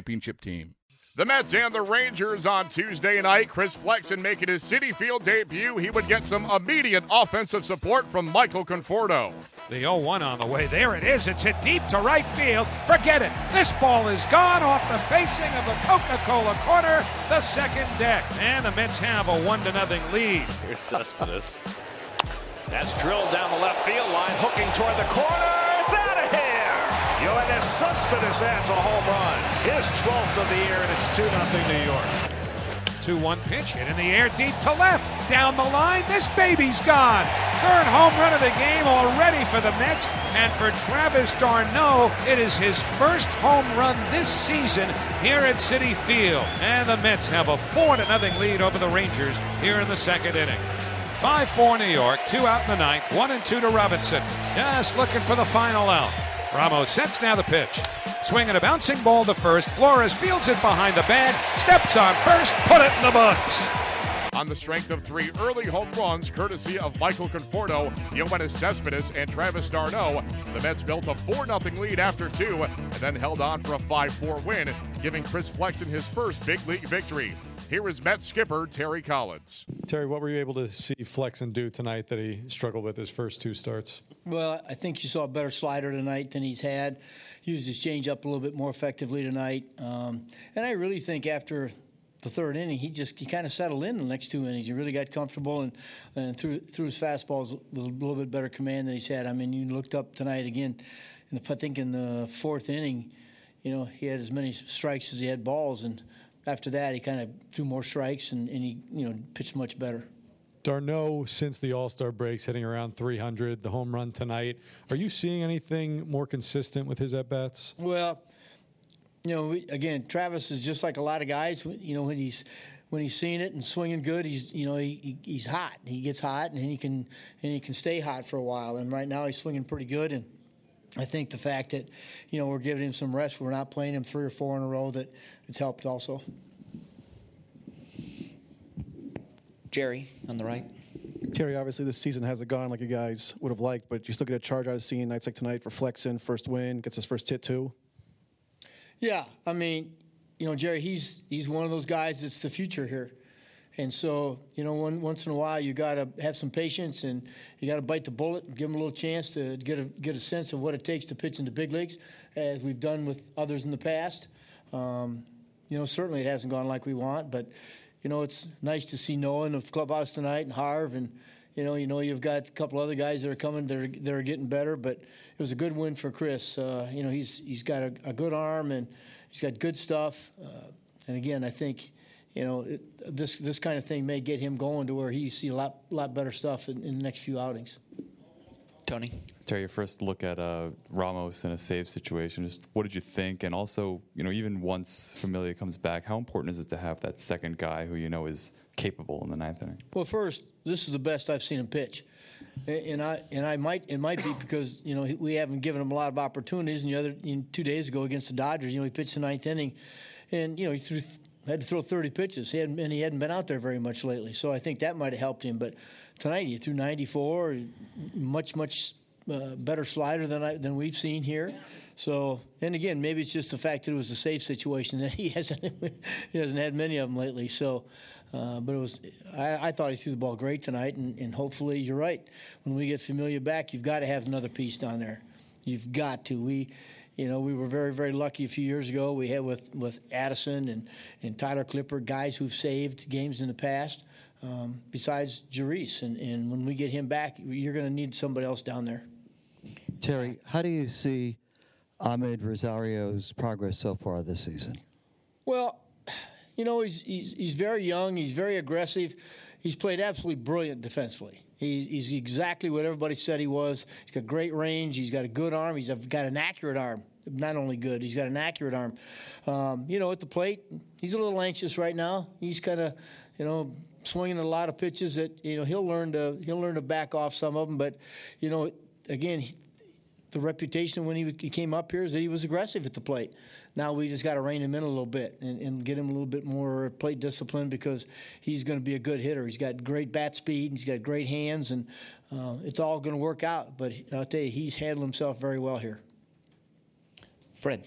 championship team. The Mets and the Rangers on Tuesday night. Chris Flexen making his Citi Field debut. He would get some immediate offensive support from Michael Conforto. The 0 1 on the way. There it is. It's hit deep to right field. Forget it. This ball is gone off the facing of the Coca Cola corner, the second deck. And the Mets have a 1 to nothing lead. Here's Cespedes. That's drilled down the left field line, hooking toward the corner. Yoenis Cespedes adds a home run. His 12th of the year, and it's 2 0 New York. 2 1 pitch hit in the air deep to left. Down the line. This baby's gone. Third home run of the game already for the Mets. And for Travis d'Arnaud, it is his first home run this season here at Citi Field. And the Mets have a 4 0 lead over the Rangers here in the second inning. 5 4 New York, two out in the ninth, one and two to Robinson. Just looking for the final out. Ramos sets now the pitch. Swinging a bouncing ball to first. Flores fields it behind the bag, steps on first, put it in the books. On the strength of three early home runs, courtesy of Michael Conforto, Yoenis Cespedes, and Travis d'Arnaud, the Mets built a 4 0 lead after two and then held on for a 5 4 win, giving Chris Flexen his first big league victory. Here is Mets skipper Terry Collins. Terry, what were you able to see Flexen do tonight that he struggled with his first two starts? Well, I think you saw a better slider tonight than he's had. Used his changeup a little bit more effectively tonight, um, and I really think after the third inning, he just he kind of settled in the next two innings. He really got comfortable and, and threw threw his fastballs with a little bit better command than he's had. I mean, you looked up tonight again, and I think in the fourth inning, you know, he had as many strikes as he had balls, and after that, he kind of threw more strikes and, and he you know pitched much better. d'Arnaud, since the All Star breaks, hitting around 300, the home run tonight. Are you seeing anything more consistent with his at bats? Well, you know, we, again, Travis is just like a lot of guys. You know, when he's when he's seeing it and swinging good, he's you know he, he's hot. He gets hot and he can and he can stay hot for a while. And right now he's swinging pretty good. And I think the fact that you know we're giving him some rest, we're not playing him three or four in a row, that it's helped also. Jerry on the right. Terry, obviously this season hasn't gone like you guys would have liked, but you still get a charge out of seeing nights like tonight for Flexen, first win, gets his first hit too. Yeah, I mean, you know, Jerry, he's he's one of those guys that's the future here. And so, you know, one, once in a while, you got to have some patience and you got to bite the bullet and give him a little chance to get a get a sense of what it takes to pitch in the big leagues, as we've done with others in the past. Um, you know, certainly it hasn't gone like we want, but you know, it's nice to see in the clubhouse tonight and Harv, and you know, you know, you've got a couple other guys that are coming that are, that are getting better. But it was a good win for Chris. Uh, you know, he's he's got a, a, good arm and he's got good stuff. Uh, and again, I think you know it, this this kind of thing may get him going to where he see a lot lot better stuff in, in the next few outings. Tony. Terry, your first look at uh, Ramos in a save situation. Just what did you think? And also, you know, even once Familia comes back, how important is it to have that second guy who you know is capable in the ninth inning? Well, first, this is the best I've seen him pitch, and I and I might it might be because you know we haven't given him a lot of opportunities. And the other you know, two days ago against the Dodgers, you know, he pitched the ninth inning, and you know he threw had to throw 30 pitches. He hadn't, and he hadn't been out there very much lately. So I think that might have helped him. But tonight he threw 94, much much uh, better slider than I, than we've seen here. So, and again, maybe it's just the fact that it was a safe situation that he hasn't he hasn't had many of them lately. So, uh, but it was I, I, thought he threw the ball great tonight, and, and, hopefully you're right. When we get Familia back, you've got to have another piece down there. You've got to. We, you know, we were very, very lucky a few years ago. We had with, with Addison and, and Tyler Clippard, guys who've saved games in the past, um, besides Jeurys. And, and when we get him back, you're going to need somebody else down there. Terry, how do you see Amed Rosario's progress so far this season? Well, you know, he's, he's, he's very young, he's very aggressive. He's played absolutely brilliant defensively. He's, he's exactly what everybody said he was. He's got great range. He's got a good arm. He's got an accurate arm. Not only good, he's got an accurate arm. Um, you know, at the plate, he's a little anxious right now. He's kind of, you know, swinging a lot of pitches that you know he'll learn to he'll learn to back off some of them. But you know, again, he, the reputation when he, he, came up here is that he was aggressive at the plate. Now we just got to rein him in a little bit and, and, get him a little bit more plate discipline because he's going to be a good hitter. He's got great bat speed, he's got great hands, and uh, it's all going to work out. But I'll tell you, he's handled himself very well here. Fred.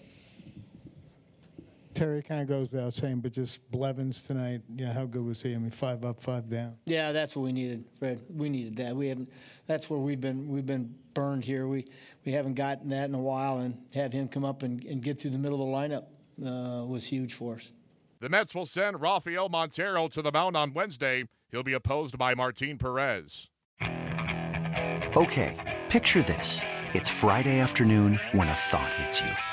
Terry kind of goes without saying, but just Blevins tonight, yeah, how good was he? I mean, five up, five down. Yeah, that's what we needed, Fred. We needed that. We haven't. That's where we've been. We've been burned here. We we haven't gotten that in a while, and have him come up and, and get through the middle of the lineup uh, was huge for us. The Mets will send Rafael Montero to the mound on Wednesday. He'll be opposed by Martin Perez. Okay, picture this: it's Friday afternoon when a thought hits you.